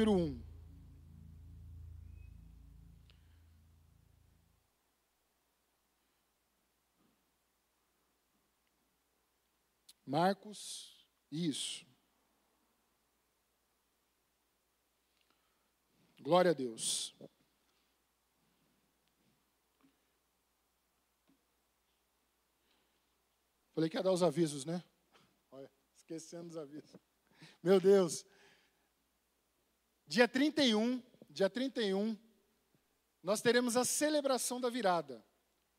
número 1. Marcos, isso. Glória a Deus. Falei que ia dar os avisos, né? Olha, esquecendo os avisos. Meu Deus. Dia 31, dia 31, nós teremos a celebração da virada.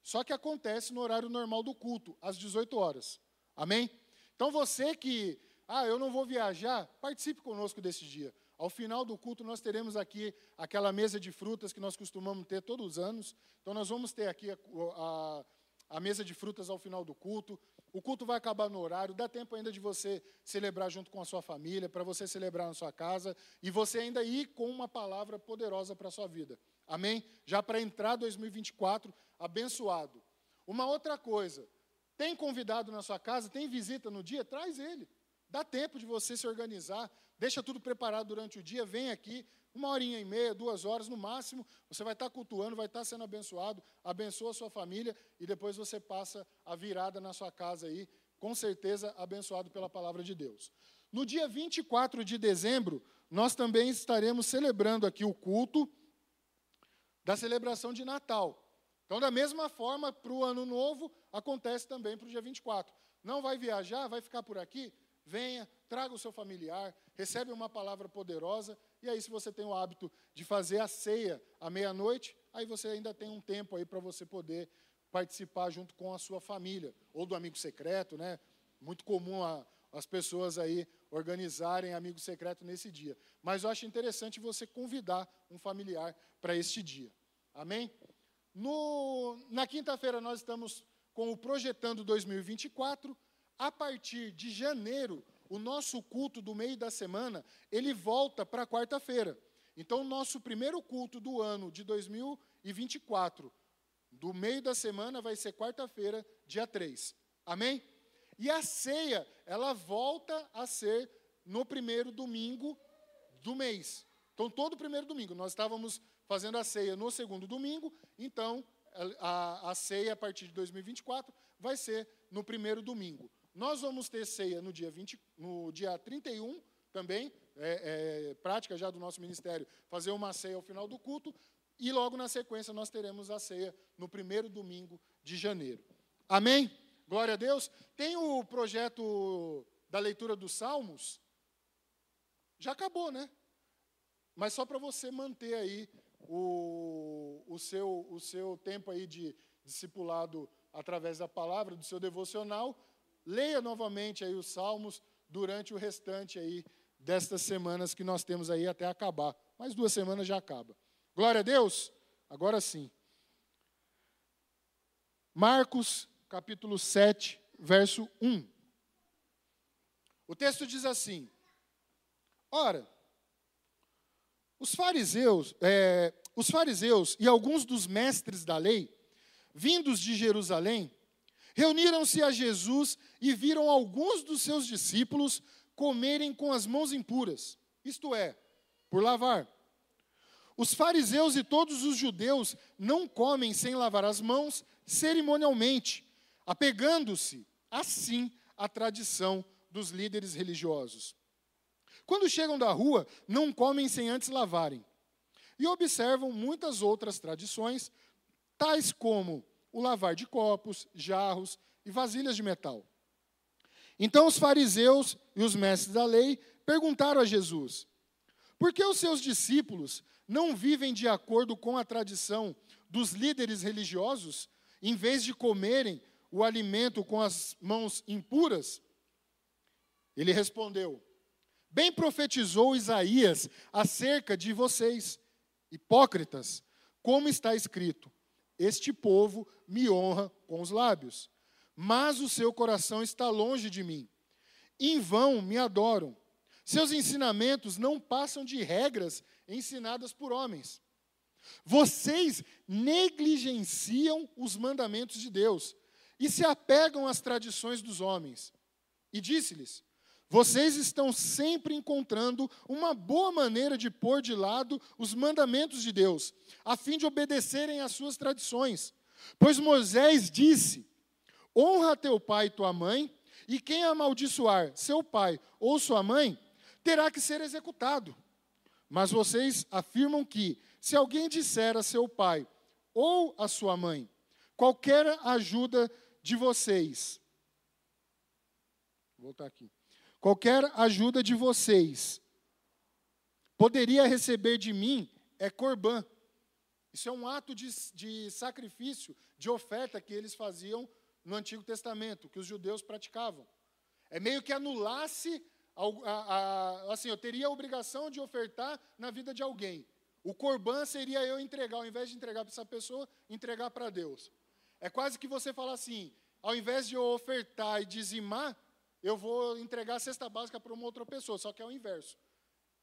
Só que acontece no horário normal do culto, às 18 horas. Amém? Então você que, ah, eu não vou viajar, participe conosco desse dia. Ao final do culto, nós teremos aqui aquela mesa de frutas que nós costumamos ter todos os anos. Então, nós vamos ter aqui a, a, a mesa de frutas ao final do culto. O culto vai acabar no horário, dá tempo ainda de você celebrar junto com a sua família, para você celebrar na sua casa e você ainda ir com uma palavra poderosa para a sua vida. Amém? Já para entrar 2024 abençoado. Uma outra coisa, tem convidado na sua casa, tem visita no dia, traz ele. Dá tempo de você se organizar, deixa tudo preparado durante o dia, vem aqui, uma horinha e meia, duas horas no máximo, você vai estar cultuando, vai estar sendo abençoado, abençoa a sua família e depois você passa a virada na sua casa aí, com certeza abençoado pela palavra de Deus. No dia 24 de dezembro, nós também estaremos celebrando aqui o culto da celebração de Natal. Então, da mesma forma, para o ano novo, acontece também para o dia 24. Não vai viajar, vai ficar por aqui? Venha, traga o seu familiar, recebe uma palavra poderosa e aí, se você tem o hábito de fazer a ceia à meia-noite, aí você ainda tem um tempo aí para você poder participar junto com a sua família, ou do amigo secreto, né? Muito comum a, as pessoas aí organizarem amigo secreto nesse dia. Mas eu acho interessante você convidar um familiar para este dia. Amém? No, na quinta-feira nós estamos com o Projetando 2024. A partir de janeiro, o nosso culto do meio da semana, ele volta para quarta-feira. Então, o nosso primeiro culto do ano de 2024, do meio da semana, vai ser quarta-feira, dia 3. Amém? E a ceia, ela volta a ser no primeiro domingo do mês. Então, todo primeiro domingo. Nós estávamos fazendo a ceia no segundo domingo, então, a, a ceia a partir de 2024 vai ser no primeiro domingo. Nós vamos ter ceia no dia, 20, no dia 31 também, é, é, prática já do nosso ministério, fazer uma ceia ao final do culto, e logo na sequência nós teremos a ceia no primeiro domingo de janeiro. Amém? Glória a Deus. Tem o projeto da leitura dos Salmos. Já acabou, né? Mas só para você manter aí o, o, seu, o seu tempo aí de discipulado através da palavra, do seu devocional, Leia novamente aí os salmos durante o restante aí destas semanas que nós temos aí até acabar. Mais duas semanas já acaba. Glória a Deus. Agora sim. Marcos, capítulo 7, verso 1. O texto diz assim: Ora, os fariseus, é, os fariseus e alguns dos mestres da lei, vindos de Jerusalém, Reuniram-se a Jesus e viram alguns dos seus discípulos comerem com as mãos impuras, isto é, por lavar. Os fariseus e todos os judeus não comem sem lavar as mãos cerimonialmente, apegando-se, assim, à tradição dos líderes religiosos. Quando chegam da rua, não comem sem antes lavarem. E observam muitas outras tradições, tais como o lavar de copos, jarros e vasilhas de metal. Então os fariseus e os mestres da lei perguntaram a Jesus: por que os seus discípulos não vivem de acordo com a tradição dos líderes religiosos, em vez de comerem o alimento com as mãos impuras? Ele respondeu: Bem profetizou Isaías acerca de vocês, hipócritas, como está escrito: este povo me honra com os lábios, mas o seu coração está longe de mim. Em vão me adoram. Seus ensinamentos não passam de regras ensinadas por homens. Vocês negligenciam os mandamentos de Deus e se apegam às tradições dos homens. E disse-lhes: vocês estão sempre encontrando uma boa maneira de pôr de lado os mandamentos de Deus, a fim de obedecerem às suas tradições. Pois Moisés disse: Honra teu pai e tua mãe, e quem amaldiçoar seu pai ou sua mãe, terá que ser executado. Mas vocês afirmam que, se alguém disser a seu pai ou a sua mãe, qualquer ajuda de vocês, vou voltar aqui qualquer ajuda de vocês poderia receber de mim é corbã. Isso é um ato de, de sacrifício, de oferta que eles faziam no Antigo Testamento, que os judeus praticavam. É meio que anulasse, a, a, a, assim, eu teria a obrigação de ofertar na vida de alguém. O corbã seria eu entregar, ao invés de entregar para essa pessoa, entregar para Deus. É quase que você falar assim, ao invés de eu ofertar e dizimar, eu vou entregar a cesta básica para uma outra pessoa, só que é o inverso.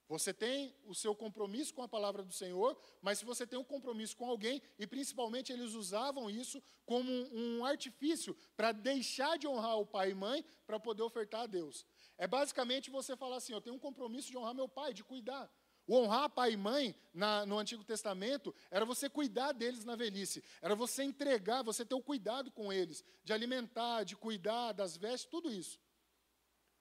Você tem o seu compromisso com a palavra do Senhor, mas se você tem um compromisso com alguém, e principalmente eles usavam isso como um artifício para deixar de honrar o pai e mãe para poder ofertar a Deus. É basicamente você falar assim: eu tenho um compromisso de honrar meu pai, de cuidar. O honrar pai e mãe na, no Antigo Testamento era você cuidar deles na velhice, era você entregar, você ter o cuidado com eles, de alimentar, de cuidar das vestes, tudo isso.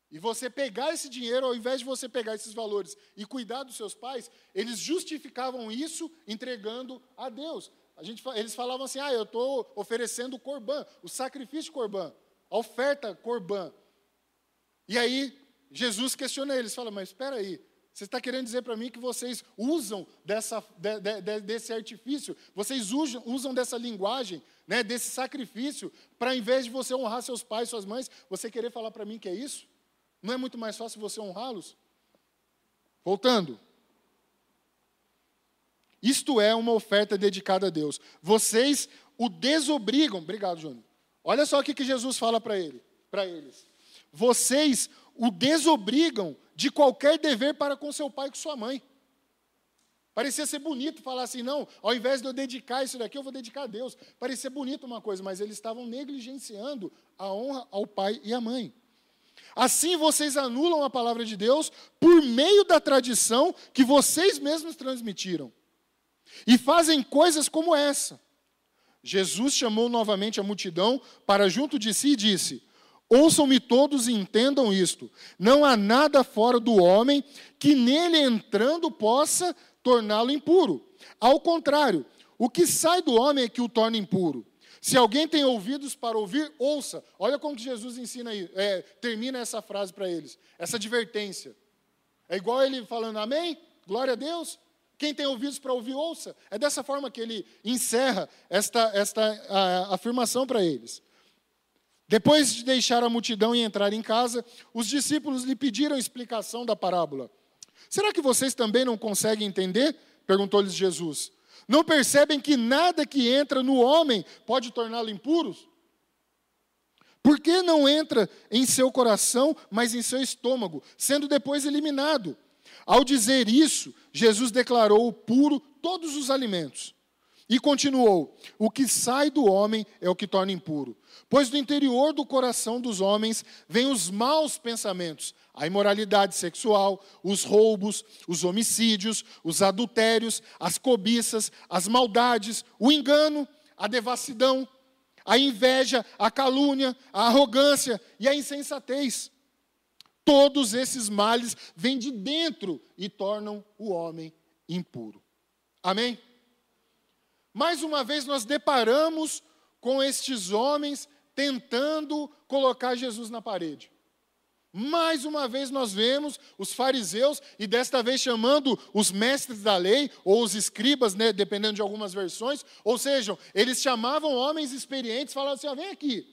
E você pegar esse dinheiro, ao invés de você pegar esses valores e cuidar dos seus pais, eles justificavam isso entregando a Deus. A gente, eles falavam assim: ah, eu estou oferecendo o corbã, o sacrifício corbã, a oferta corbã. E aí, Jesus questiona eles, fala: mas espera aí, você está querendo dizer para mim que vocês usam dessa, de, de, de, desse artifício, vocês usam, usam dessa linguagem, né, desse sacrifício, para, em vez de você honrar seus pais, suas mães, você querer falar para mim que é isso? Não é muito mais fácil você honrá-los? Voltando. Isto é uma oferta dedicada a Deus. Vocês o desobrigam. Obrigado, Júnior. Olha só o que Jesus fala para ele, para eles. Vocês o desobrigam de qualquer dever para com seu pai e com sua mãe. Parecia ser bonito falar assim, não, ao invés de eu dedicar isso daqui, eu vou dedicar a Deus. Parecia bonito uma coisa, mas eles estavam negligenciando a honra ao pai e à mãe. Assim vocês anulam a palavra de Deus por meio da tradição que vocês mesmos transmitiram. E fazem coisas como essa. Jesus chamou novamente a multidão para junto de si e disse: Ouçam-me todos e entendam isto. Não há nada fora do homem que nele entrando possa torná-lo impuro. Ao contrário, o que sai do homem é que o torna impuro. Se alguém tem ouvidos para ouvir, ouça. Olha como que Jesus ensina aí, é, termina essa frase para eles, essa advertência. É igual ele falando amém, glória a Deus. Quem tem ouvidos para ouvir, ouça. É dessa forma que ele encerra esta, esta a, afirmação para eles. Depois de deixar a multidão e entrar em casa, os discípulos lhe pediram explicação da parábola. Será que vocês também não conseguem entender? Perguntou-lhes Jesus. Não percebem que nada que entra no homem pode torná-lo impuro? Por que não entra em seu coração, mas em seu estômago, sendo depois eliminado? Ao dizer isso, Jesus declarou puro todos os alimentos. E continuou: O que sai do homem é o que torna impuro. Pois do interior do coração dos homens vêm os maus pensamentos, a imoralidade sexual, os roubos, os homicídios, os adultérios, as cobiças, as maldades, o engano, a devassidão, a inveja, a calúnia, a arrogância e a insensatez. Todos esses males vêm de dentro e tornam o homem impuro. Amém? Mais uma vez nós deparamos com estes homens tentando colocar Jesus na parede. Mais uma vez nós vemos os fariseus, e desta vez chamando os mestres da lei, ou os escribas, né, dependendo de algumas versões, ou seja, eles chamavam homens experientes, falavam assim: ah, vem aqui.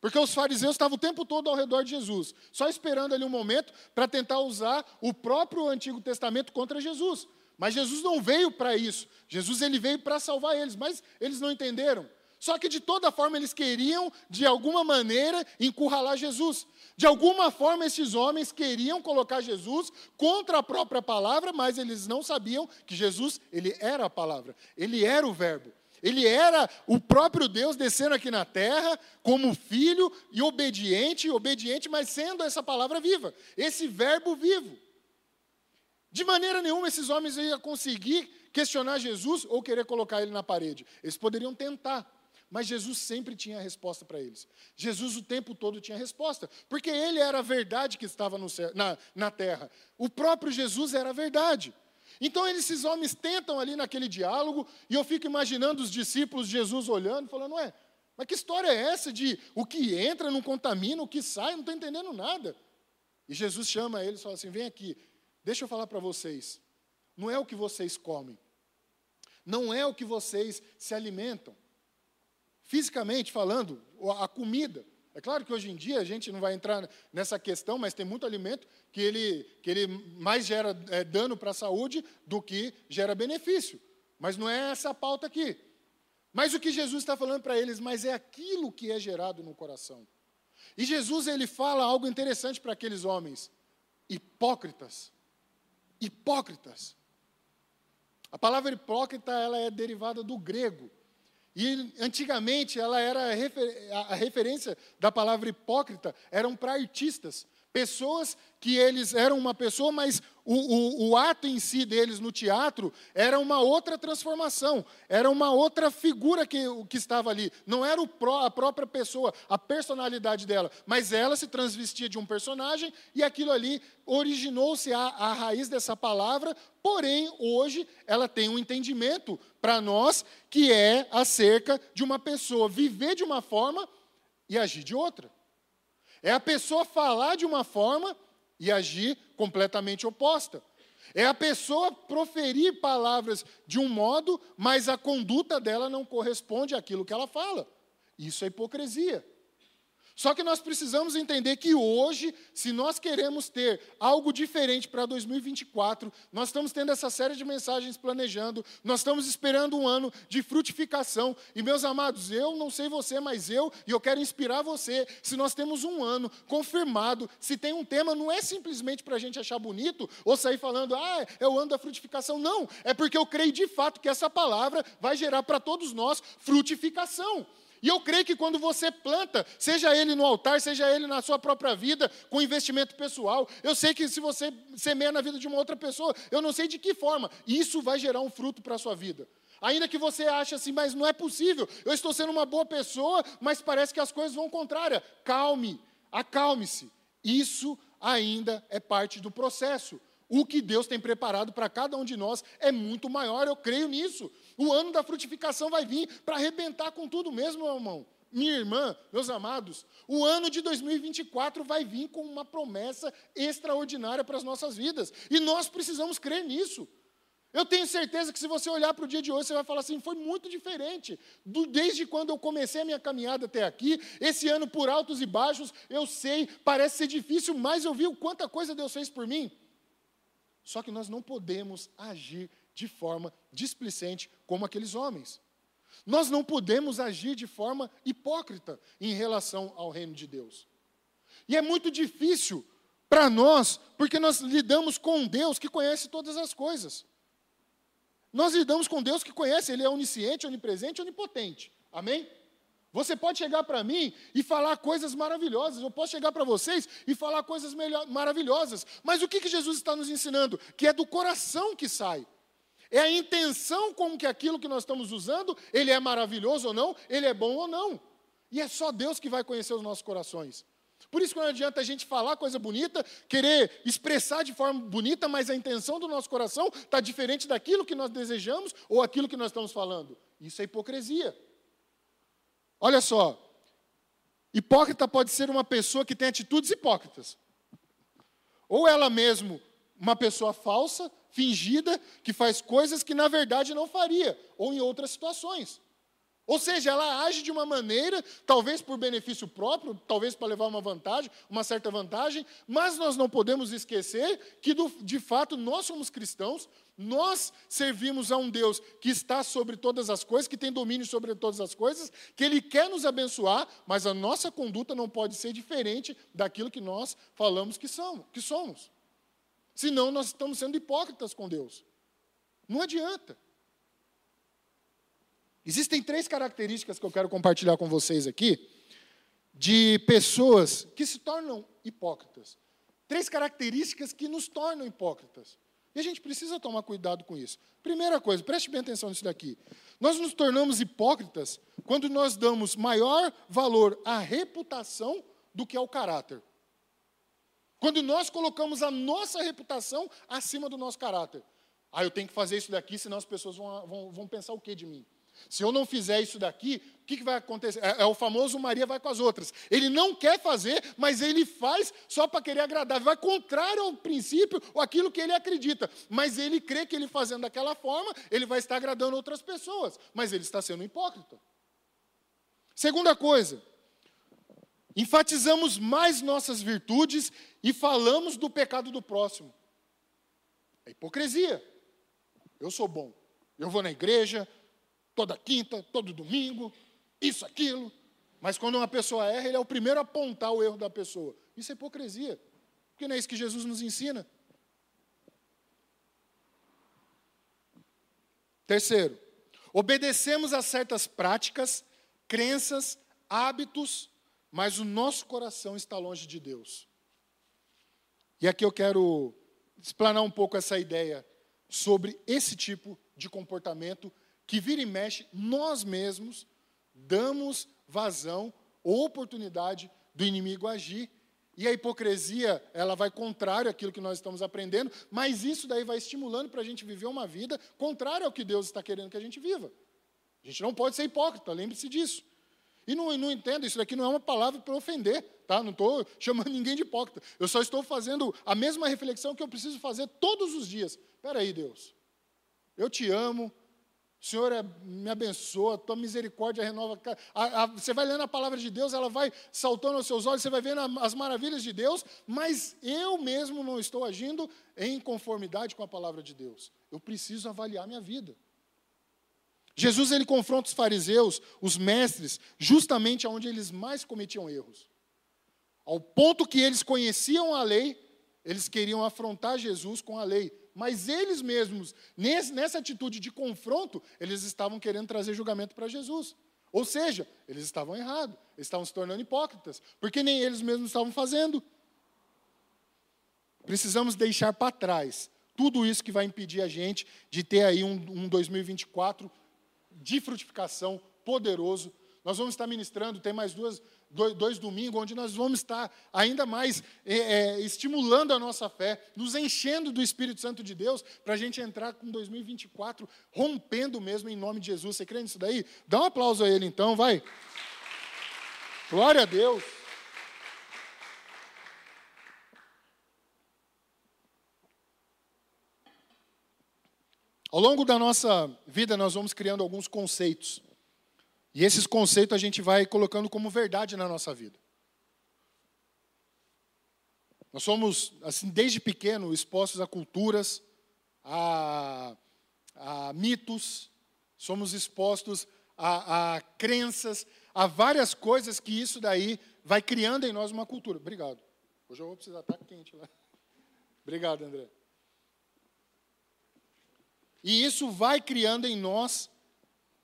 Porque os fariseus estavam o tempo todo ao redor de Jesus, só esperando ali um momento para tentar usar o próprio Antigo Testamento contra Jesus. Mas Jesus não veio para isso. Jesus ele veio para salvar eles, mas eles não entenderam. Só que de toda forma eles queriam, de alguma maneira, encurralar Jesus. De alguma forma esses homens queriam colocar Jesus contra a própria palavra, mas eles não sabiam que Jesus, ele era a palavra, ele era o verbo. Ele era o próprio Deus descendo aqui na terra como filho e obediente, obediente, mas sendo essa palavra viva, esse verbo vivo. De maneira nenhuma esses homens iam conseguir questionar Jesus ou querer colocar ele na parede. Eles poderiam tentar, mas Jesus sempre tinha a resposta para eles. Jesus o tempo todo tinha resposta, porque ele era a verdade que estava céu, na, na terra. O próprio Jesus era a verdade. Então esses homens tentam ali naquele diálogo, e eu fico imaginando os discípulos Jesus olhando, falando, ué, mas que história é essa de o que entra não contamina, o que sai, não estou entendendo nada. E Jesus chama eles e fala assim: vem aqui, deixa eu falar para vocês. Não é o que vocês comem, não é o que vocês se alimentam. Fisicamente falando, a comida, é claro que hoje em dia a gente não vai entrar nessa questão, mas tem muito alimento que ele, que ele mais gera é, dano para a saúde do que gera benefício. Mas não é essa a pauta aqui. Mas o que Jesus está falando para eles, mas é aquilo que é gerado no coração. E Jesus ele fala algo interessante para aqueles homens, hipócritas. Hipócritas. A palavra hipócrita ela é derivada do grego e antigamente ela era a referência da palavra hipócrita eram para artistas, pessoas que eles eram uma pessoa, mas o, o, o, ato em si deles no teatro era uma outra transformação, era uma outra figura que, que estava ali. Não era pró, a própria pessoa, a personalidade dela, mas ela se transvestia de um personagem e aquilo ali originou-se a, a raiz dessa palavra, porém, hoje ela tem um entendimento para nós que é acerca de uma pessoa viver de uma forma e agir de outra. É a pessoa falar de uma forma e agir completamente oposta. É a pessoa proferir palavras de um modo, mas a conduta dela não corresponde àquilo que ela fala. Isso é hipocrisia. Só que nós precisamos entender que hoje, se nós queremos ter algo diferente para 2024, nós estamos tendo essa série de mensagens planejando, nós estamos esperando um ano de frutificação. E, meus amados, eu não sei você, mas eu, e eu quero inspirar você, se nós temos um ano confirmado, se tem um tema, não é simplesmente para a gente achar bonito ou sair falando, ah, é o ano da frutificação. Não, é porque eu creio de fato que essa palavra vai gerar para todos nós frutificação. E eu creio que quando você planta, seja ele no altar, seja ele na sua própria vida, com investimento pessoal, eu sei que se você semeia na vida de uma outra pessoa, eu não sei de que forma, isso vai gerar um fruto para a sua vida. Ainda que você ache assim, mas não é possível, eu estou sendo uma boa pessoa, mas parece que as coisas vão contrária. Calme, acalme-se. Isso ainda é parte do processo. O que Deus tem preparado para cada um de nós é muito maior, eu creio nisso. O ano da frutificação vai vir para arrebentar com tudo mesmo, meu irmão. Minha irmã, meus amados, o ano de 2024 vai vir com uma promessa extraordinária para as nossas vidas. E nós precisamos crer nisso. Eu tenho certeza que se você olhar para o dia de hoje, você vai falar assim: foi muito diferente. Do, desde quando eu comecei a minha caminhada até aqui, esse ano por altos e baixos, eu sei, parece ser difícil, mas eu vi o quanta coisa Deus fez por mim. Só que nós não podemos agir de forma displicente como aqueles homens. Nós não podemos agir de forma hipócrita em relação ao reino de Deus. E é muito difícil para nós, porque nós lidamos com Deus que conhece todas as coisas. Nós lidamos com Deus que conhece, Ele é onisciente, onipresente, onipotente. Amém? Você pode chegar para mim e falar coisas maravilhosas, eu posso chegar para vocês e falar coisas maravilhosas, mas o que, que Jesus está nos ensinando? Que é do coração que sai. É a intenção com que aquilo que nós estamos usando, ele é maravilhoso ou não, ele é bom ou não. E é só Deus que vai conhecer os nossos corações. Por isso que não adianta a gente falar coisa bonita, querer expressar de forma bonita, mas a intenção do nosso coração está diferente daquilo que nós desejamos ou aquilo que nós estamos falando. Isso é hipocrisia. Olha só, hipócrita pode ser uma pessoa que tem atitudes hipócritas. Ou ela mesmo, uma pessoa falsa, fingida, que faz coisas que na verdade não faria, ou em outras situações. Ou seja, ela age de uma maneira, talvez por benefício próprio, talvez para levar uma vantagem, uma certa vantagem, mas nós não podemos esquecer que, de fato, nós somos cristãos, nós servimos a um Deus que está sobre todas as coisas, que tem domínio sobre todas as coisas, que Ele quer nos abençoar, mas a nossa conduta não pode ser diferente daquilo que nós falamos que somos. Que somos. Senão nós estamos sendo hipócritas com Deus. Não adianta. Existem três características que eu quero compartilhar com vocês aqui de pessoas que se tornam hipócritas. Três características que nos tornam hipócritas. E a gente precisa tomar cuidado com isso. Primeira coisa, preste bem atenção nisso daqui. Nós nos tornamos hipócritas quando nós damos maior valor à reputação do que ao caráter. Quando nós colocamos a nossa reputação acima do nosso caráter. Ah, eu tenho que fazer isso daqui, senão as pessoas vão, vão, vão pensar o que de mim? Se eu não fizer isso daqui, o que, que vai acontecer? É, é, o famoso Maria vai com as outras. Ele não quer fazer, mas ele faz só para querer agradar. Vai contrário ao princípio, ou aquilo que ele acredita. Mas ele crê que ele fazendo daquela forma, ele vai estar agradando outras pessoas. Mas ele está sendo hipócrita. Segunda coisa, enfatizamos mais nossas virtudes e falamos do pecado do próximo. É hipocrisia. Eu sou bom. Eu vou na igreja, toda quinta, todo domingo, isso, aquilo. Mas quando uma pessoa erra, ele é o primeiro a apontar o erro da pessoa. Isso é hipocrisia. Porque não é isso que Jesus nos ensina. Terceiro, obedecemos a certas práticas, crenças, hábitos, mas o nosso coração está longe de Deus. E aqui eu quero explanar um pouco essa ideia sobre esse tipo de comportamento que vira e mexe, nós mesmos damos vazão ou oportunidade do inimigo agir. E a hipocrisia, ela vai contrário àquilo que nós estamos aprendendo, mas isso daí vai estimulando para a gente viver uma vida contrária ao que Deus está querendo que a gente viva. A gente não pode ser hipócrita, lembre-se disso. E não, não entenda, isso daqui não é uma palavra para ofender, tá? Não estou chamando ninguém de hipócrita. Eu só estou fazendo a mesma reflexão que eu preciso fazer todos os dias. Espera aí, Deus. Eu te amo, Senhor é, me abençoa, tua misericórdia renova. A, a, você vai lendo a palavra de Deus, ela vai saltando aos seus olhos, você vai vendo as maravilhas de Deus, mas eu mesmo não estou agindo em conformidade com a palavra de Deus. Eu preciso avaliar minha vida. Jesus ele confronta os fariseus, os mestres, justamente onde eles mais cometiam erros. Ao ponto que eles conheciam a lei, eles queriam afrontar Jesus com a lei, mas eles mesmos, nessa atitude de confronto, eles estavam querendo trazer julgamento para Jesus. Ou seja, eles estavam errados, estavam se tornando hipócritas, porque nem eles mesmos estavam fazendo. Precisamos deixar para trás tudo isso que vai impedir a gente de ter aí um, um 2024 de frutificação poderoso. Nós vamos estar ministrando, tem mais duas, dois, domingos, onde nós vamos estar ainda mais é, é, estimulando a nossa fé, nos enchendo do Espírito Santo de Deus, para a gente entrar com 2024 rompendo mesmo em nome de Jesus. Você crê nisso daí? Dá um aplauso a ele então, vai. Glória a Deus. Ao longo da nossa vida, nós vamos criando alguns conceitos. E esses conceitos a gente vai colocando como verdade na nossa vida. Nós somos, assim, desde pequeno, expostos a culturas, a, a mitos, somos expostos a, a, crenças, a várias coisas que isso daí vai criando em nós uma cultura. Obrigado. Hoje eu vou precisar estar quente lá. Obrigado, André. E isso vai criando em nós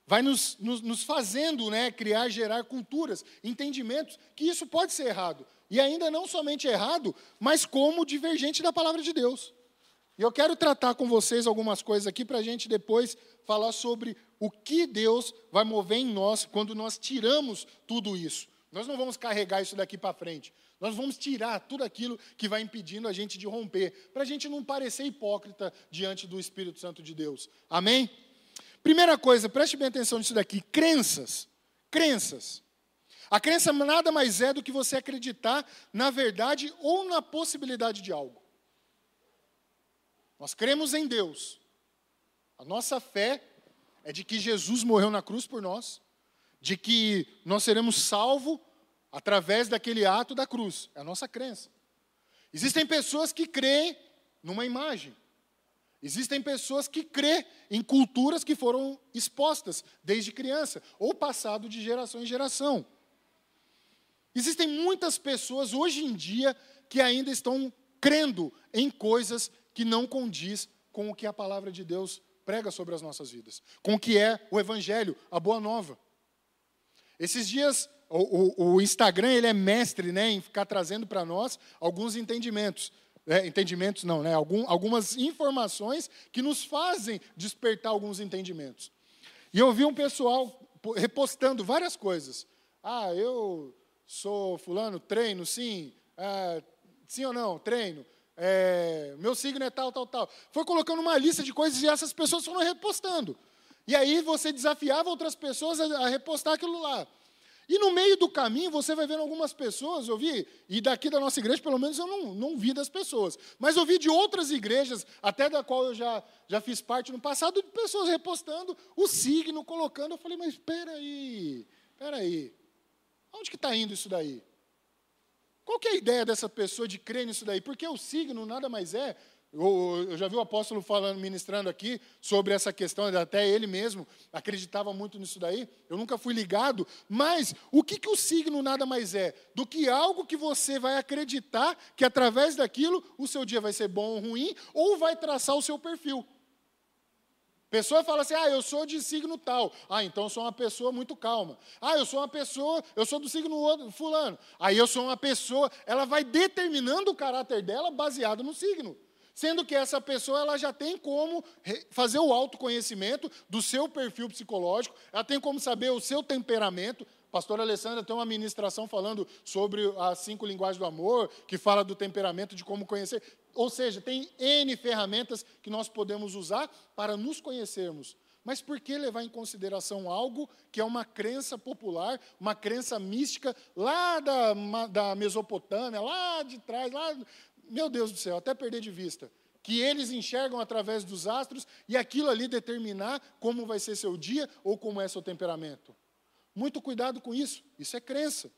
vai nos, nos, nos, fazendo né, criar, gerar culturas, entendimentos, que isso pode ser errado. E ainda não somente errado, mas como divergente da palavra de Deus. E eu quero tratar com vocês algumas coisas aqui para a gente depois falar sobre o que Deus vai mover em nós quando nós tiramos tudo isso. Nós não vamos carregar isso daqui para frente. Nós vamos tirar tudo aquilo que vai impedindo a gente de romper, para a gente não parecer hipócrita diante do Espírito Santo de Deus. Amém? Primeira coisa, preste bem atenção nisso daqui: crenças. Crenças. A crença nada mais é do que você acreditar na verdade ou na possibilidade de algo. Nós cremos em Deus. A nossa fé é de que Jesus morreu na cruz por nós, de que nós seremos salvos através daquele ato da cruz. É a nossa crença. Existem pessoas que creem numa imagem. Existem pessoas que crê em culturas que foram expostas desde criança, ou passado de geração em geração. Existem muitas pessoas hoje em dia que ainda estão crendo em coisas que não condiz com o que a palavra de Deus prega sobre as nossas vidas, com o que é o Evangelho, a Boa Nova. Esses dias, o, o, o Instagram ele é mestre né, em ficar trazendo para nós alguns entendimentos. É, entendimentos não, né? Algum, algumas informações que nos fazem despertar alguns entendimentos. E eu vi um pessoal repostando várias coisas. Ah, eu sou fulano, treino, sim. É, sim ou não, treino. É, meu signo é tal, tal, tal. Foi colocando uma lista de coisas e essas pessoas foram repostando. E aí você desafiava outras pessoas a, a repostar aquilo lá. E no meio do caminho você vai vendo algumas pessoas, eu vi, e daqui da nossa igreja, pelo menos eu não, não vi das pessoas, mas eu vi de outras igrejas, até da qual eu já, já fiz parte no passado, de pessoas repostando o signo, colocando. Eu falei, mas espera aí, espera aí, onde que está indo isso daí? Qual que é a ideia dessa pessoa de crer nisso daí? Porque o signo nada mais é eu, já vi o apóstolo falando, ministrando aqui sobre essa questão, até ele mesmo acreditava muito nisso daí. Eu nunca fui ligado, mas o que, que o signo nada mais é? Do que algo que você vai acreditar que através daquilo o seu dia vai ser bom ou ruim, ou vai traçar o seu perfil. Pessoa fala assim: ah, eu sou de signo tal. Ah, então eu sou uma pessoa muito calma. Ah, eu sou uma pessoa, eu sou do signo fulano. Aí eu sou uma pessoa, ela vai determinando o caráter dela baseado no signo sendo que essa pessoa ela já tem como fazer o autoconhecimento do seu perfil psicológico, ela tem como saber o seu temperamento. Pastora Alessandra tem uma ministração falando sobre as cinco linguagens do amor, que fala do temperamento, de como conhecer. Ou seja, tem N ferramentas que nós podemos usar para nos conhecermos. Mas por que levar em consideração algo que é uma crença popular, uma crença mística lá da, da Mesopotâmia, lá de trás, lá meu Deus do céu, até perder de vista. Que eles enxergam através dos astros e aquilo ali determinar como vai ser seu dia ou como é seu temperamento. Muito cuidado com isso, isso é crença.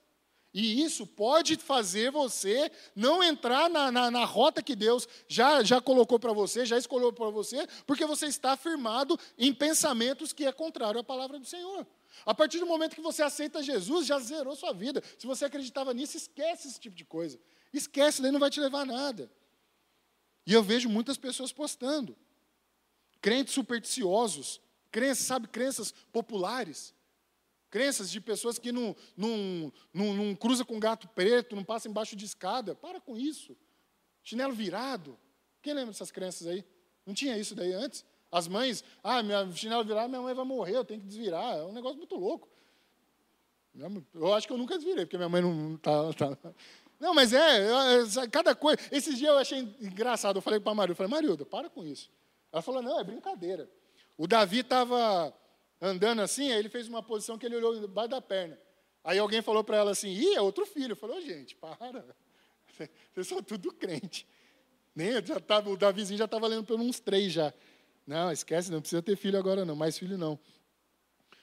E isso pode fazer você não entrar na, na, na rota que Deus já, já colocou para você, já escolheu para você, porque você está firmado em pensamentos que é contrário à palavra do Senhor. A partir do momento que você aceita Jesus, já zerou sua vida. Se você acreditava nisso, esquece esse tipo de coisa. Esquece, daí não vai te levar a nada. E eu vejo muitas pessoas postando. Crentes supersticiosos, crenças, sabe, crenças populares. Crenças de pessoas que não, não, não, não cruza com gato preto, não passa embaixo de escada. Para com isso. Chinelo virado. Quem lembra dessas crenças aí? Não tinha isso daí antes? As mães, ah, minha chinelo virado, minha mãe vai morrer, eu tenho que desvirar. É um negócio muito louco. Eu acho que eu nunca desvirei, porque minha mãe não está. Tá, não, mas é, cada coisa. Esses dias eu achei engraçado. Eu falei para a Marilda, eu falei, Marilda, para com isso. Ela falou, não, é brincadeira. O Davi estava andando assim, aí ele fez uma posição que ele olhou debaixo da perna. Aí alguém falou para ela assim, ih, é outro filho. Eu falei, gente, para. Vocês são tudo crente. Nem, já tava, o Davizinho já estava lendo por uns três já. Não, esquece, não precisa ter filho agora não, mais filho não.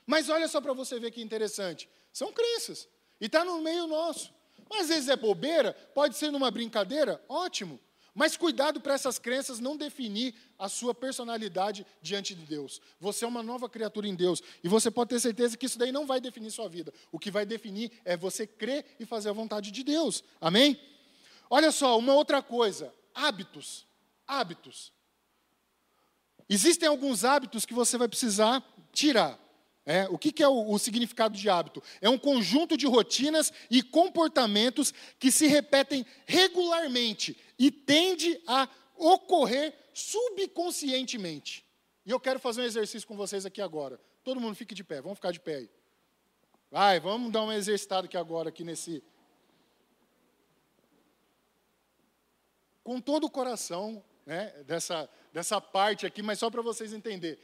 Mas olha só para você ver que interessante. São crenças. E está no meio nosso. Mas às vezes é bobeira, pode ser numa brincadeira, ótimo. Mas cuidado para essas crenças não definir a sua personalidade diante de Deus. Você é uma nova criatura em Deus. E você pode ter certeza que isso daí não vai definir sua vida. O que vai definir é você crer e fazer a vontade de Deus. Amém? Olha só, uma outra coisa: hábitos. Hábitos. Existem alguns hábitos que você vai precisar tirar. É, o que, que é o, o, significado de hábito? É um conjunto de rotinas e comportamentos que se repetem regularmente e tende a ocorrer subconscientemente. E eu quero fazer um exercício com vocês aqui agora. Todo mundo fique de pé, vamos ficar de pé aí. Vai, vamos dar um exercitado aqui agora, aqui nesse. Com todo o coração, né, dessa, dessa parte aqui, mas só para vocês entenderem.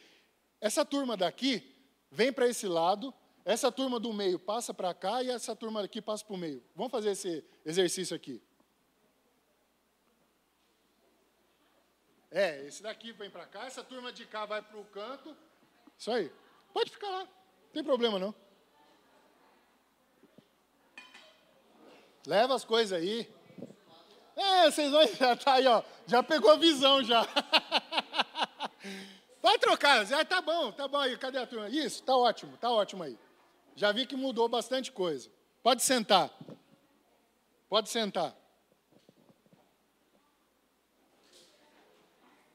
Essa turma daqui, vem para esse lado, essa turma do meio passa para cá e essa turma aqui passa para o meio. Vamos fazer esse exercício aqui. É, esse daqui vem para cá, essa turma de cá vai para o canto. Isso aí. Pode ficar lá, não tem problema não. Leva as coisas aí. É, vocês vão já tá aí, ó. Já pegou a visão já. Vai trocar. Ah, tá bom, tá bom aí. Cadê a turma? Isso, tá ótimo, tá ótimo aí. Já vi que mudou bastante coisa. Pode sentar. Pode sentar.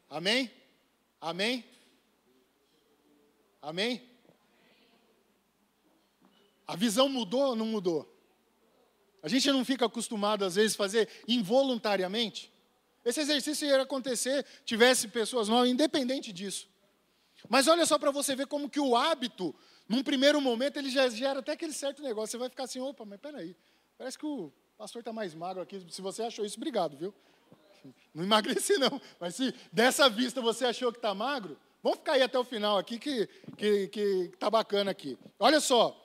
Amém? Amém? Amém? A visão mudou ou não mudou? A gente não fica acostumado, às vezes, fazer involuntariamente. Esse exercício ia acontecer, tivesse pessoas novas, independente disso. Mas olha só para você ver como que o hábito, num primeiro momento, ele já gera até aquele certo negócio. Você vai ficar assim, opa, mas peraí, parece que o pastor está mais magro aqui. Se você achou isso, obrigado, viu? Não emagreci não, mas se dessa vista você achou que está magro, vamos ficar aí até o final aqui que que que tá bacana aqui. Olha só,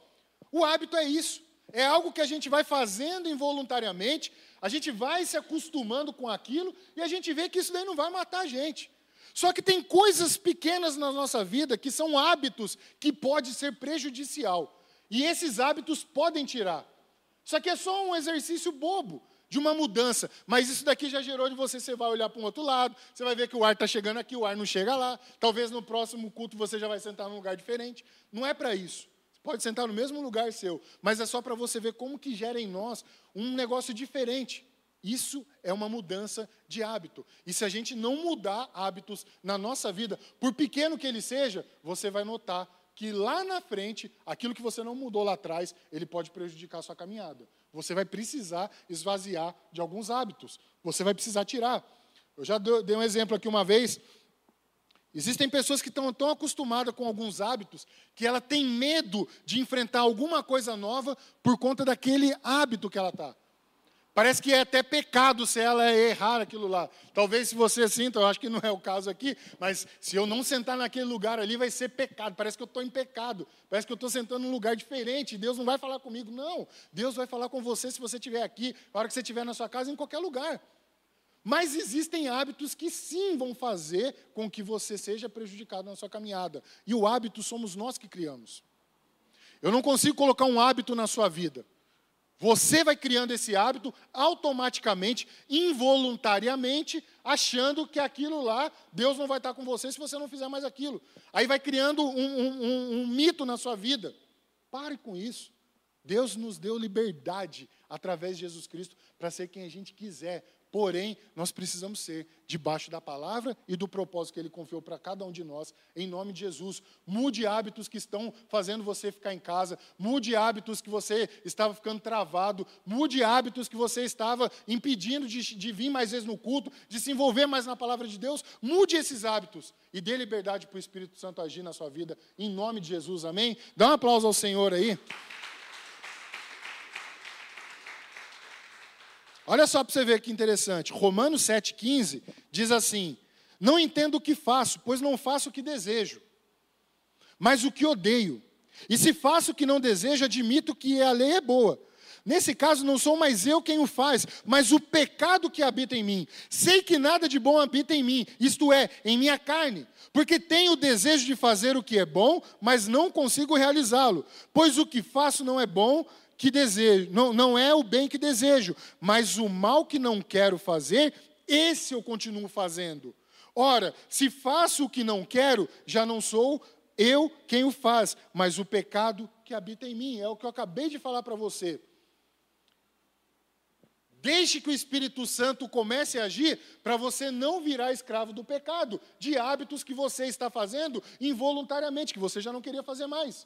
o hábito é isso. É algo que a gente vai fazendo involuntariamente, a gente vai se acostumando com aquilo e a gente vê que isso daí não vai matar a gente. Só que tem coisas pequenas na nossa vida que são hábitos que pode ser prejudicial. E esses hábitos podem tirar. Isso aqui é só um exercício bobo de uma mudança, mas isso daqui já gerou de você, você vai olhar para um outro lado, você vai ver que o ar está chegando aqui, o ar não chega lá, talvez no próximo culto você já vai sentar num lugar diferente. Não é para isso. Você pode sentar no mesmo lugar seu, mas é só para você ver como que gera em nós um negócio diferente. Isso é uma mudança de hábito. E se a gente não mudar hábitos na nossa vida, por pequeno que ele seja, você vai notar que lá na frente, aquilo que você não mudou lá atrás, ele pode prejudicar a sua caminhada. Você vai precisar esvaziar de alguns hábitos. Você vai precisar tirar. Eu já dei um exemplo aqui uma vez. Existem pessoas que estão tão acostumadas com alguns hábitos que ela tem medo de enfrentar alguma coisa nova por conta daquele hábito que ela está. Parece que é até pecado se ela errar aquilo lá. Talvez se você sinta, eu acho que não é o caso aqui, mas se eu não sentar naquele lugar ali, vai ser pecado. Parece que eu estou em pecado. Parece que eu estou sentando num lugar diferente. Deus não vai falar comigo. Não. Deus vai falar com você se você estiver aqui, na hora que você estiver na sua casa, em qualquer lugar. Mas existem hábitos que sim vão fazer com que você seja prejudicado na sua caminhada. E o hábito somos nós que criamos. Eu não consigo colocar um hábito na sua vida. Você vai criando esse hábito automaticamente, involuntariamente, achando que aquilo lá, Deus não vai estar com você se você não fizer mais aquilo. Aí vai criando um, um, um, um mito na sua vida. Pare com isso. Deus nos deu liberdade através de Jesus Cristo para ser quem a gente quiser, Porém, nós precisamos ser debaixo da palavra e do propósito que Ele confiou para cada um de nós, em nome de Jesus. Mude hábitos que estão fazendo você ficar em casa, mude hábitos que você estava ficando travado, mude hábitos que você estava impedindo de, de vir mais vezes no culto, de se envolver mais na palavra de Deus. Mude esses hábitos e dê liberdade para o Espírito Santo agir na sua vida, em nome de Jesus, amém? Dá um aplauso ao Senhor aí. Olha só para você ver que interessante. Romanos 7,15 diz assim: Não entendo o que faço, pois não faço o que desejo, mas o que odeio. E se faço o que não desejo, admito que a lei é boa. Nesse caso, não sou mais eu quem o faz, mas o pecado que habita em mim. Sei que nada de bom habita em mim, isto é, em minha carne, porque tenho o desejo de fazer o que é bom, mas não consigo realizá-lo. Pois o que faço não é bom, que desejo, não, não é o bem que desejo, mas o mal que não quero fazer, esse eu continuo fazendo. Ora, se faço o que não quero, já não sou eu quem o faz, mas o pecado que habita em mim. É o que eu acabei de falar para você. Deixe que o Espírito Santo comece a agir para você não virar escravo do pecado, de hábitos que você está fazendo involuntariamente, que você já não queria fazer mais.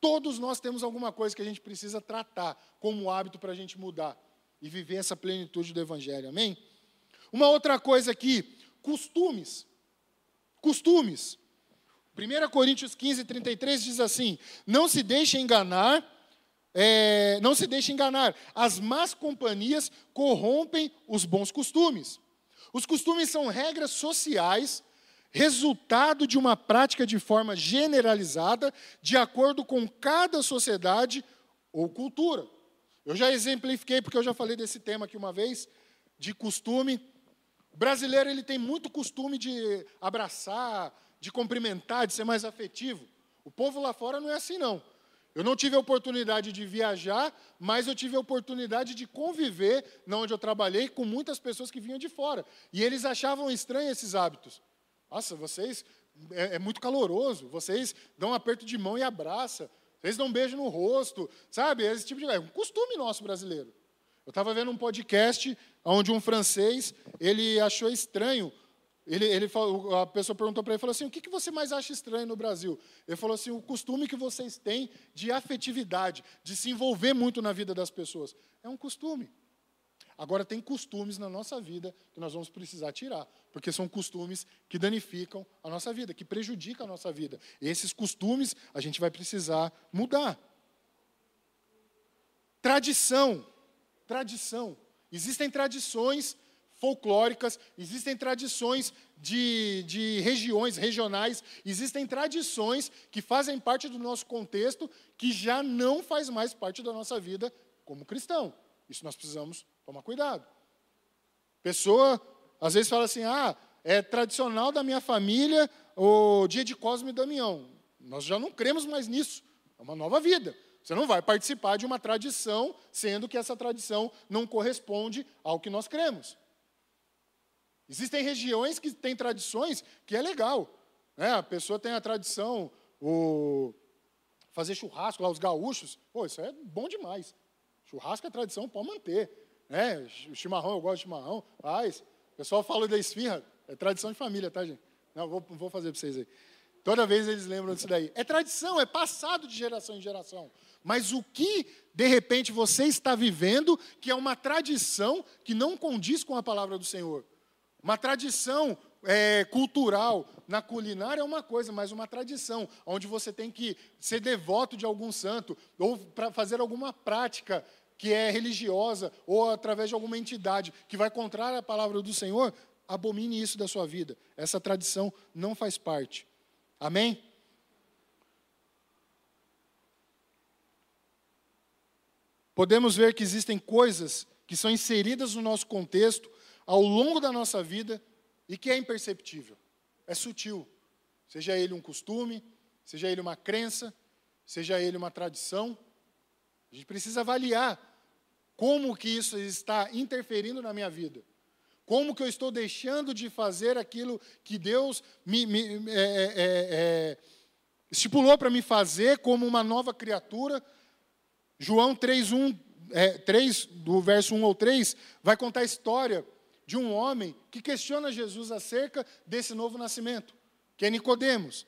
Todos nós temos alguma coisa que a gente precisa tratar como hábito para a gente mudar e viver essa plenitude do Evangelho, amém? Uma outra coisa aqui, costumes. Costumes. 1 Coríntios 15, 33 diz assim: Não se deixe enganar, é, não se deixe enganar, as más companhias corrompem os bons costumes. Os costumes são regras sociais resultado de uma prática de forma generalizada, de acordo com cada sociedade ou cultura. Eu já exemplifiquei, porque eu já falei desse tema aqui uma vez, de costume. O brasileiro ele tem muito costume de abraçar, de cumprimentar, de ser mais afetivo. O povo lá fora não é assim, não. Eu não tive a oportunidade de viajar, mas eu tive a oportunidade de conviver, na onde eu trabalhei, com muitas pessoas que vinham de fora. E eles achavam estranhos esses hábitos. Nossa, vocês é, é, muito caloroso, vocês dão um aperto de mão e abraça, vocês dão um beijo no rosto, sabe? Esse tipo de é um costume nosso brasileiro. Eu estava vendo um podcast onde um francês ele achou estranho ele, ele falou, a pessoa perguntou para ele, falou assim, o que, que você mais acha estranho no Brasil? Ele falou assim, o costume que vocês têm de afetividade, de se envolver muito na vida das pessoas. É um costume. Agora, tem costumes na nossa vida que nós vamos precisar tirar, porque são costumes que danificam a nossa vida, que prejudicam a nossa vida. E esses costumes a gente vai precisar mudar. Tradição. Tradição. Existem tradições folclóricas, existem tradições de, de regiões, regionais, existem tradições que fazem parte do nosso contexto que já não faz mais parte da nossa vida como cristão. Isso nós precisamos tomar cuidado. Pessoa, às vezes, fala assim: ah, é tradicional da minha família o dia de Cosme e Damião. Nós já não cremos mais nisso. É uma nova vida. Você não vai participar de uma tradição, sendo que essa tradição não corresponde ao que nós cremos. Existem regiões que têm tradições que é legal. Né? A pessoa tem a tradição, o fazer churrasco lá, os gaúchos. Pô, isso é bom demais. Churrasco é tradição, pode manter. Né? O chimarrão, eu gosto de chimarrão, faz. O pessoal fala da esfirra, é tradição de família, tá, gente? Não, vou, vou fazer para vocês aí. Toda vez eles lembram disso daí. É tradição, é passado de geração em geração. Mas o que, de repente, você está vivendo, que é uma tradição que não condiz com a palavra do Senhor. Uma tradição é, cultural na culinária é uma coisa, mas uma tradição, onde você tem que ser devoto de algum santo, ou para fazer alguma prática que é religiosa, ou através de alguma entidade que vai contrária à palavra do Senhor, abomine isso da sua vida. Essa tradição não faz parte. Amém? Podemos ver que existem coisas que são inseridas no nosso contexto ao longo da nossa vida e que é imperceptível, é sutil. Seja ele um costume, seja ele uma crença, seja ele uma tradição. A gente precisa avaliar como que isso está interferindo na minha vida. Como que eu estou deixando de fazer aquilo que Deus me, me é, é, é, é estipulou para me fazer como uma nova criatura. João 3, 1, 3, do verso 1 ao 3, vai contar a história de um homem que questiona Jesus acerca desse novo nascimento, que é Nicodemos.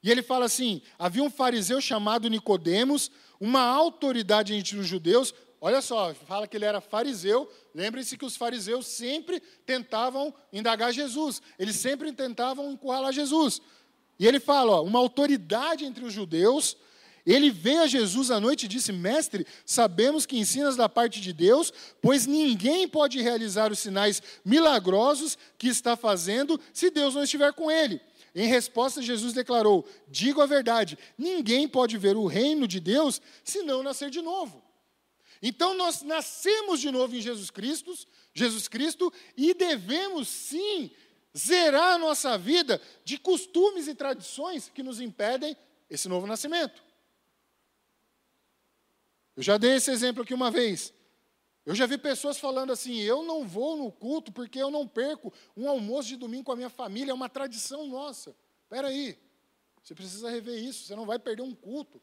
E ele fala assim: havia um fariseu chamado Nicodemos, uma autoridade entre os judeus. Olha só, fala que ele era fariseu. Lembre-se que os fariseus sempre tentavam indagar Jesus, eles sempre tentavam encurralar Jesus. E ele fala, ó, uma autoridade entre os judeus, ele veio a Jesus à noite e disse: Mestre, sabemos que ensinas da parte de Deus, pois ninguém pode realizar os sinais milagrosos que está fazendo se Deus não estiver com ele. Em resposta, Jesus declarou: Digo a verdade, ninguém pode ver o reino de Deus se não nascer de novo. Então nós nascemos de novo em Jesus Cristo, Jesus Cristo, e devemos sim zerar a nossa vida de costumes e tradições que nos impedem esse novo nascimento. Eu já dei esse exemplo aqui uma vez. Eu já vi pessoas falando assim: eu não vou no culto porque eu não perco um almoço de domingo com a minha família, é uma tradição nossa. Espera aí, você precisa rever isso, você não vai perder um culto.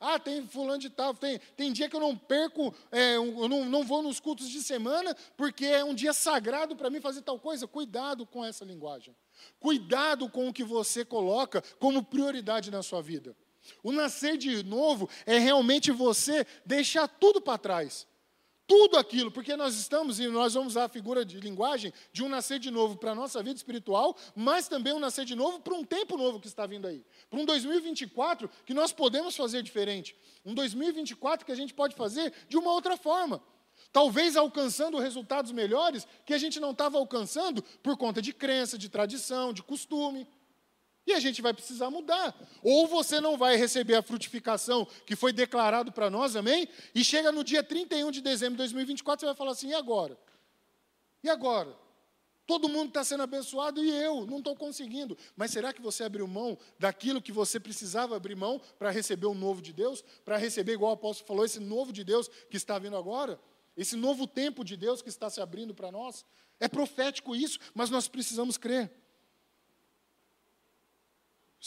Ah, tem fulano de tal, tem, tem dia que eu não perco, é, eu não, não vou nos cultos de semana, porque é um dia sagrado para mim fazer tal coisa. Cuidado com essa linguagem. Cuidado com o que você coloca como prioridade na sua vida. O nascer de novo é realmente você deixar tudo para trás. Tudo aquilo, porque nós estamos, e nós vamos usar a figura de linguagem de um nascer de novo para a nossa vida espiritual, mas também um nascer de novo para um tempo novo que está vindo aí. Para um 2024 que nós podemos fazer diferente. Um 2024 que a gente pode fazer de uma outra forma. Talvez alcançando resultados melhores que a gente não estava alcançando por conta de crença, de tradição, de costume. E a gente vai precisar mudar. Ou você não vai receber a frutificação que foi declarado para nós, amém? E chega no dia 31 de dezembro de 2024, você vai falar assim: e agora? E agora? Todo mundo está sendo abençoado e eu não estou conseguindo. Mas será que você abriu mão daquilo que você precisava abrir mão para receber o novo de Deus? Para receber, igual o apóstolo falou, esse novo de Deus que está vindo agora? Esse novo tempo de Deus que está se abrindo para nós? É profético isso, mas nós precisamos crer.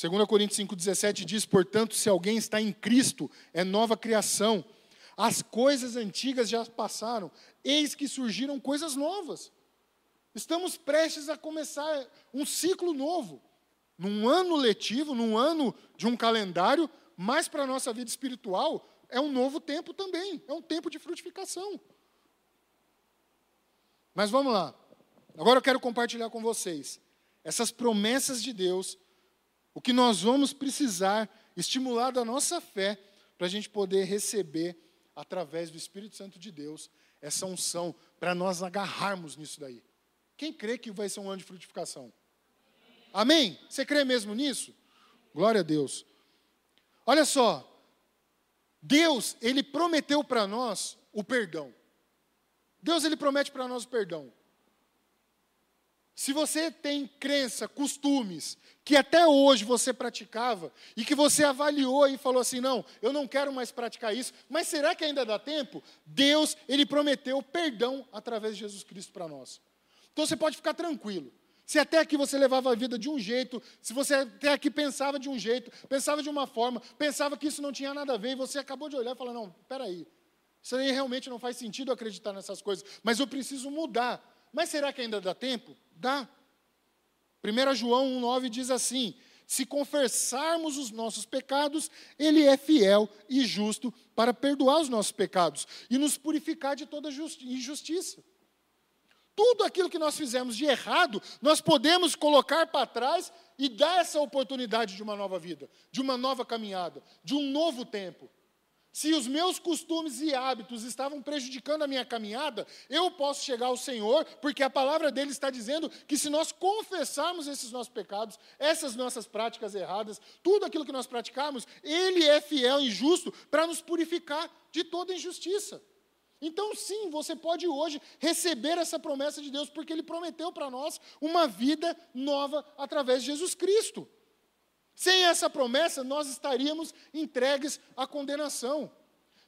2 Coríntios 5,17 diz: Portanto, se alguém está em Cristo, é nova criação. As coisas antigas já passaram, eis que surgiram coisas novas. Estamos prestes a começar um ciclo novo, num ano letivo, num ano de um calendário, mas para a nossa vida espiritual é um novo tempo também, é um tempo de frutificação. Mas vamos lá. Agora eu quero compartilhar com vocês essas promessas de Deus, o que nós vamos precisar estimular da nossa fé para a gente poder receber, através do Espírito Santo de Deus, essa unção, para nós agarrarmos nisso daí. Quem crê que vai ser um ano de frutificação? Amém? Você crê mesmo nisso? Glória a Deus. Olha só, Deus, Ele prometeu para nós o perdão. Deus, Ele promete para nós o perdão. Se você tem crença, costumes, que até hoje você praticava, e que você avaliou e falou assim: não, eu não quero mais praticar isso, mas será que ainda dá tempo? Deus, Ele prometeu perdão através de Jesus Cristo para nós. Então você pode ficar tranquilo. Se até aqui você levava a vida de um jeito, se você até aqui pensava de um jeito, pensava de uma forma, pensava que isso não tinha nada a ver, e você acabou de olhar e falar: não, peraí, isso aí realmente não faz sentido acreditar nessas coisas, mas eu preciso mudar. Mas será que ainda dá tempo? Dá. 1 João 1,9 diz assim: Se confessarmos os nossos pecados, Ele é fiel e justo para perdoar os nossos pecados e nos purificar de toda injustiça. Tudo aquilo que nós fizemos de errado, nós podemos colocar para trás e dar essa oportunidade de uma nova vida, de uma nova caminhada, de um novo tempo. Se os meus costumes e hábitos estavam prejudicando a minha caminhada, eu posso chegar ao Senhor, porque a palavra dele está dizendo que se nós confessarmos esses nossos pecados, essas nossas práticas erradas, tudo aquilo que nós praticamos, ele é fiel e justo para nos purificar de toda injustiça. Então, sim, você pode hoje receber essa promessa de Deus, porque ele prometeu para nós uma vida nova através de Jesus Cristo. Sem essa promessa, nós estaríamos entregues à condenação.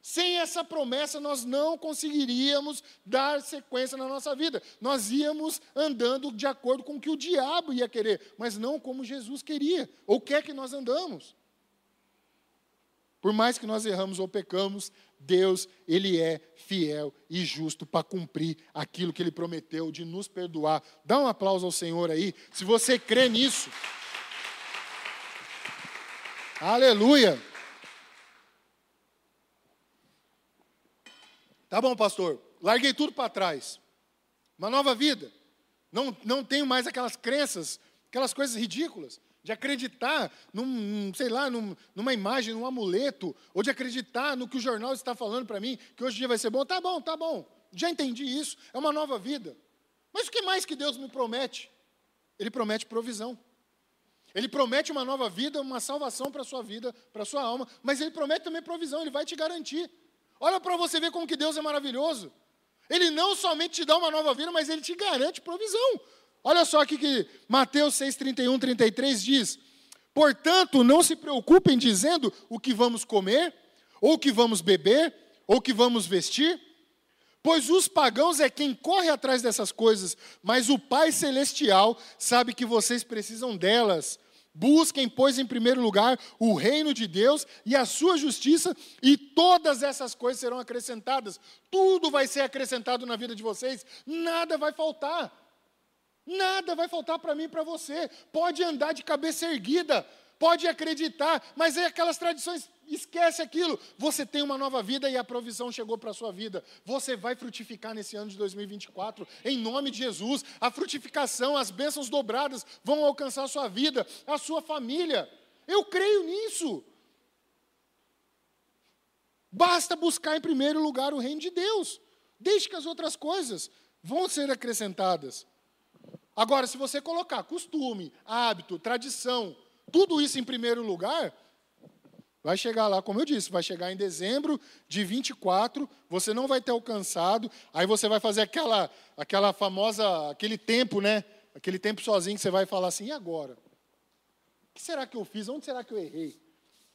Sem essa promessa, nós não conseguiríamos dar sequência na nossa vida. Nós íamos andando de acordo com o que o diabo ia querer, mas não como Jesus queria, ou quer que nós andamos. Por mais que nós erramos ou pecamos, Deus, Ele é fiel e justo para cumprir aquilo que Ele prometeu de nos perdoar. Dá um aplauso ao Senhor aí, se você crê nisso. Aleluia. Tá bom, pastor. Larguei tudo para trás. Uma nova vida. Não, não tenho mais aquelas crenças, aquelas coisas ridículas de acreditar num, sei lá, num, numa imagem, num amuleto, ou de acreditar no que o jornal está falando para mim, que hoje em dia vai ser bom. Tá bom, tá bom. Já entendi isso. É uma nova vida. Mas o que mais que Deus me promete? Ele promete provisão. Ele promete uma nova vida, uma salvação para a sua vida, para a sua alma, mas ele promete também provisão, ele vai te garantir. Olha para você ver como que Deus é maravilhoso. Ele não somente te dá uma nova vida, mas ele te garante provisão. Olha só aqui que Mateus 6, 31, 33 diz: Portanto, não se preocupem dizendo o que vamos comer, ou o que vamos beber, ou o que vamos vestir, pois os pagãos é quem corre atrás dessas coisas, mas o Pai Celestial sabe que vocês precisam delas. Busquem, pois, em primeiro lugar o reino de Deus e a sua justiça, e todas essas coisas serão acrescentadas. Tudo vai ser acrescentado na vida de vocês, nada vai faltar. Nada vai faltar para mim e para você. Pode andar de cabeça erguida, pode acreditar, mas é aquelas tradições, esquece aquilo. Você tem uma nova vida e a provisão chegou para a sua vida. Você vai frutificar nesse ano de 2024, em nome de Jesus. A frutificação, as bênçãos dobradas vão alcançar a sua vida, a sua família. Eu creio nisso. Basta buscar em primeiro lugar o reino de Deus. Deixe que as outras coisas vão ser acrescentadas. Agora, se você colocar costume, hábito, tradição, tudo isso em primeiro lugar, vai chegar lá, como eu disse, vai chegar em dezembro de 24, você não vai ter alcançado, aí você vai fazer aquela, aquela famosa, aquele tempo, né? Aquele tempo sozinho que você vai falar assim, e agora? O que será que eu fiz? Onde será que eu errei?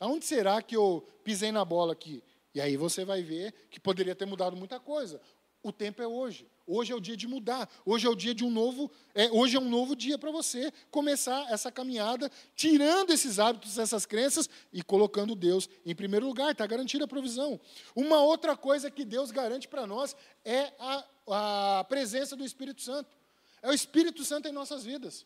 Aonde será que eu pisei na bola aqui? E aí você vai ver que poderia ter mudado muita coisa. O tempo é hoje. Hoje é o dia de mudar. Hoje é o dia de um novo. É, hoje é um novo dia para você começar essa caminhada, tirando esses hábitos, essas crenças e colocando Deus em primeiro lugar. Está garantida a provisão. Uma outra coisa que Deus garante para nós é a, a presença do Espírito Santo. É o Espírito Santo em nossas vidas.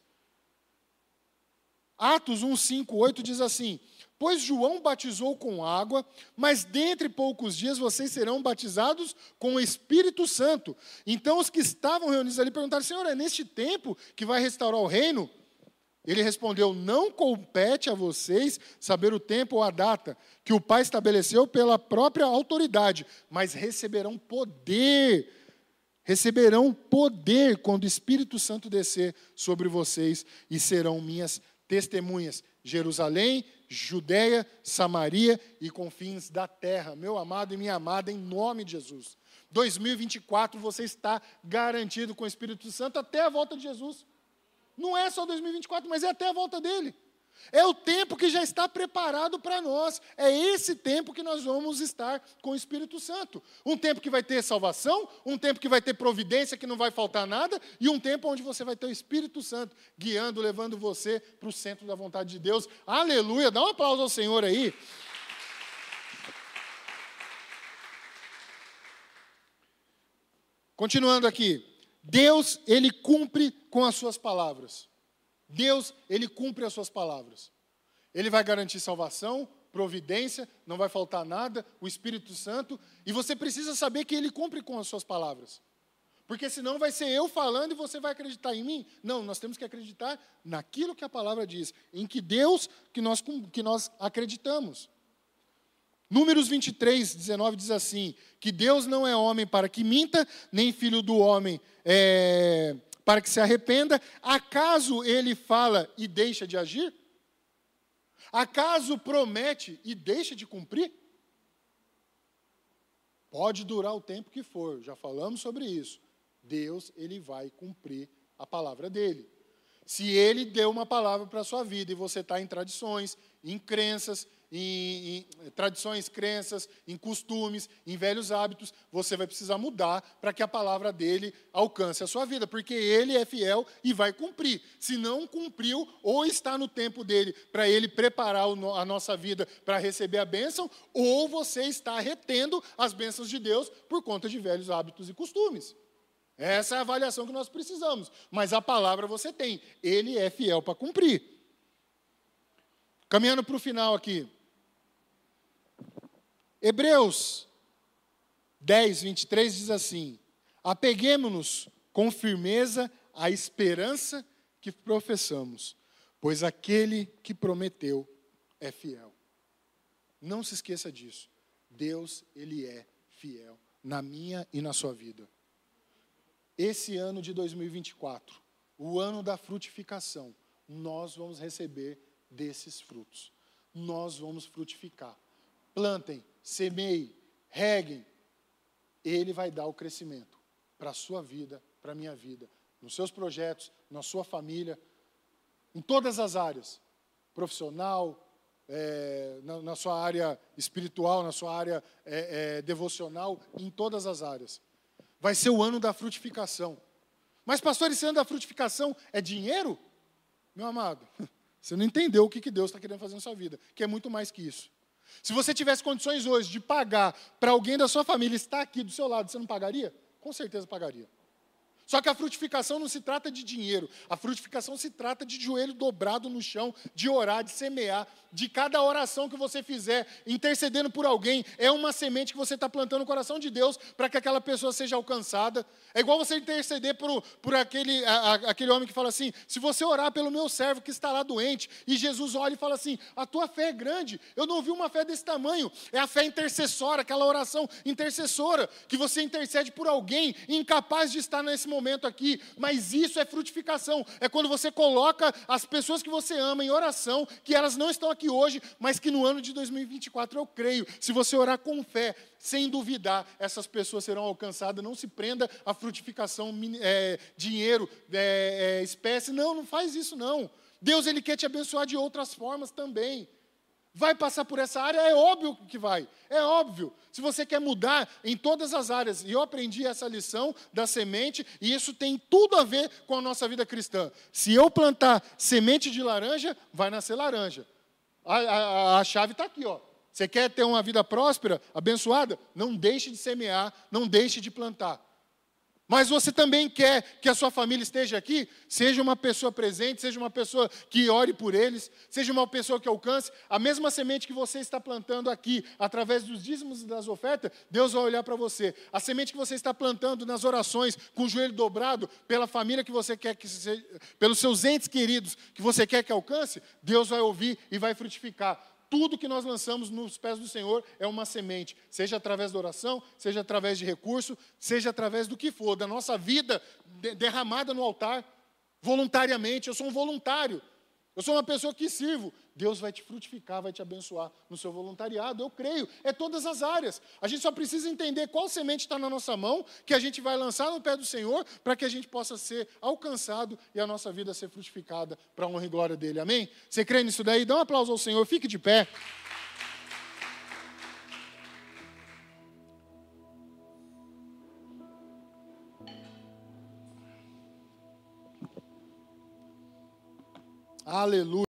Atos 1, 5, 8 diz assim: Pois João batizou com água, mas dentre poucos dias vocês serão batizados com o Espírito Santo. Então os que estavam reunidos ali perguntaram: Senhor, é neste tempo que vai restaurar o reino? Ele respondeu: Não compete a vocês saber o tempo ou a data que o Pai estabeleceu pela própria autoridade, mas receberão poder. Receberão poder quando o Espírito Santo descer sobre vocês e serão minhas testemunhas. Jerusalém, Judéia, Samaria e confins da terra. Meu amado e minha amada, em nome de Jesus. 2024 você está garantido com o Espírito Santo até a volta de Jesus. Não é só 2024, mas é até a volta dele. É o tempo que já está preparado para nós. É esse tempo que nós vamos estar com o Espírito Santo. Um tempo que vai ter salvação, um tempo que vai ter providência, que não vai faltar nada, e um tempo onde você vai ter o Espírito Santo guiando, levando você para o centro da vontade de Deus. Aleluia! Dá um aplauso ao Senhor aí. Continuando aqui. Deus, ele cumpre com as suas palavras. Deus, ele cumpre as suas palavras. Ele vai garantir salvação, providência, não vai faltar nada, o Espírito Santo, e você precisa saber que ele cumpre com as suas palavras. Porque senão vai ser eu falando e você vai acreditar em mim? Não, nós temos que acreditar naquilo que a palavra diz, em que Deus que nós, que nós acreditamos. Números 23, 19 diz assim: que Deus não é homem para que minta, nem filho do homem é, para que se arrependa. Acaso ele fala e deixa de agir? Acaso promete e deixa de cumprir? Pode durar o tempo que for, já falamos sobre isso. Deus, ele vai cumprir a palavra dele. Se ele deu uma palavra para a sua vida e você está em tradições, em crenças, em, em, tradições, crenças, em costumes, em velhos hábitos, você vai precisar mudar para que a palavra dele alcance a sua vida, porque ele é fiel e vai cumprir. Se não cumpriu, ou está no tempo dele para ele preparar a nossa vida para receber a bênção, ou você está retendo as bênçãos de Deus por conta de velhos hábitos e costumes. Essa é a avaliação que nós precisamos. Mas a palavra você tem, ele é fiel para cumprir. Caminhando para o final aqui. Hebreus 10, 23 diz assim: Apeguemos-nos com firmeza à esperança que professamos, pois aquele que prometeu é fiel. Não se esqueça disso. Deus, Ele é fiel na minha e na sua vida. Esse ano de 2024, o ano da frutificação, nós vamos receber desses frutos. Nós vamos frutificar. Plantem, semeie, reguem, Ele vai dar o crescimento para a sua vida, para a minha vida, nos seus projetos, na sua família, em todas as áreas, profissional, é, na, na, sua área espiritual, na sua área é, é, devocional, em todas as áreas. Vai ser o ano da frutificação. Mas, pastor, esse ano da frutificação é dinheiro? Meu amado, você não entendeu o que, que Deus está querendo fazer na sua vida, que é muito mais que isso. Se você tivesse condições hoje de pagar para alguém da sua família estar aqui do seu lado, você não pagaria? Com certeza pagaria. Só que a frutificação não se trata de dinheiro, a frutificação se trata de joelho dobrado no chão, de orar, de semear, de cada oração que você fizer, intercedendo por alguém, é uma semente que você está plantando no coração de Deus para que aquela pessoa seja alcançada. É igual você interceder por, por aquele, a, a, aquele homem que fala assim: se você orar pelo meu servo que está lá doente, e Jesus olha e fala assim: a tua fé é grande, eu não vi uma fé desse tamanho, é a fé intercessora, aquela oração intercessora, que você intercede por alguém incapaz de estar nesse momento momento aqui, mas isso é frutificação. É quando você coloca as pessoas que você ama em oração, que elas não estão aqui hoje, mas que no ano de 2024 eu creio. Se você orar com fé, sem duvidar, essas pessoas serão alcançadas. Não se prenda a frutificação, é, dinheiro, é, é, espécie. Não, não faz isso não. Deus ele quer te abençoar de outras formas também. Vai passar por essa área? É óbvio que vai. É óbvio. Se você quer mudar em todas as áreas, e eu aprendi essa lição da semente, e isso tem tudo a ver com a nossa vida cristã. Se eu plantar semente de laranja, vai nascer laranja. A, a, a chave está aqui, ó. Você quer ter uma vida próspera, abençoada? Não deixe de semear, não deixe de plantar. Mas você também quer que a sua família esteja aqui? Seja uma pessoa presente, seja uma pessoa que ore por eles, seja uma pessoa que alcance. A mesma semente que você está plantando aqui, através dos dízimos e das ofertas, Deus vai olhar para você. A semente que você está plantando nas orações, com o joelho dobrado, pela família que você quer que seja, pelos seus entes queridos que você quer que alcance, Deus vai ouvir e vai frutificar tudo que nós lançamos nos pés do Senhor é uma semente, seja através da oração, seja através de recurso, seja através do que for, da nossa vida derramada no altar, voluntariamente. Eu sou um voluntário. Eu sou uma pessoa que sirvo. Deus vai te frutificar, vai te abençoar no seu voluntariado. Eu creio. É todas as áreas. A gente só precisa entender qual semente está na nossa mão, que a gente vai lançar no pé do Senhor, para que a gente possa ser alcançado e a nossa vida ser frutificada para a honra e glória dele. Amém? Você crê nisso daí? Dá um aplauso ao Senhor. Fique de pé. Aleluia.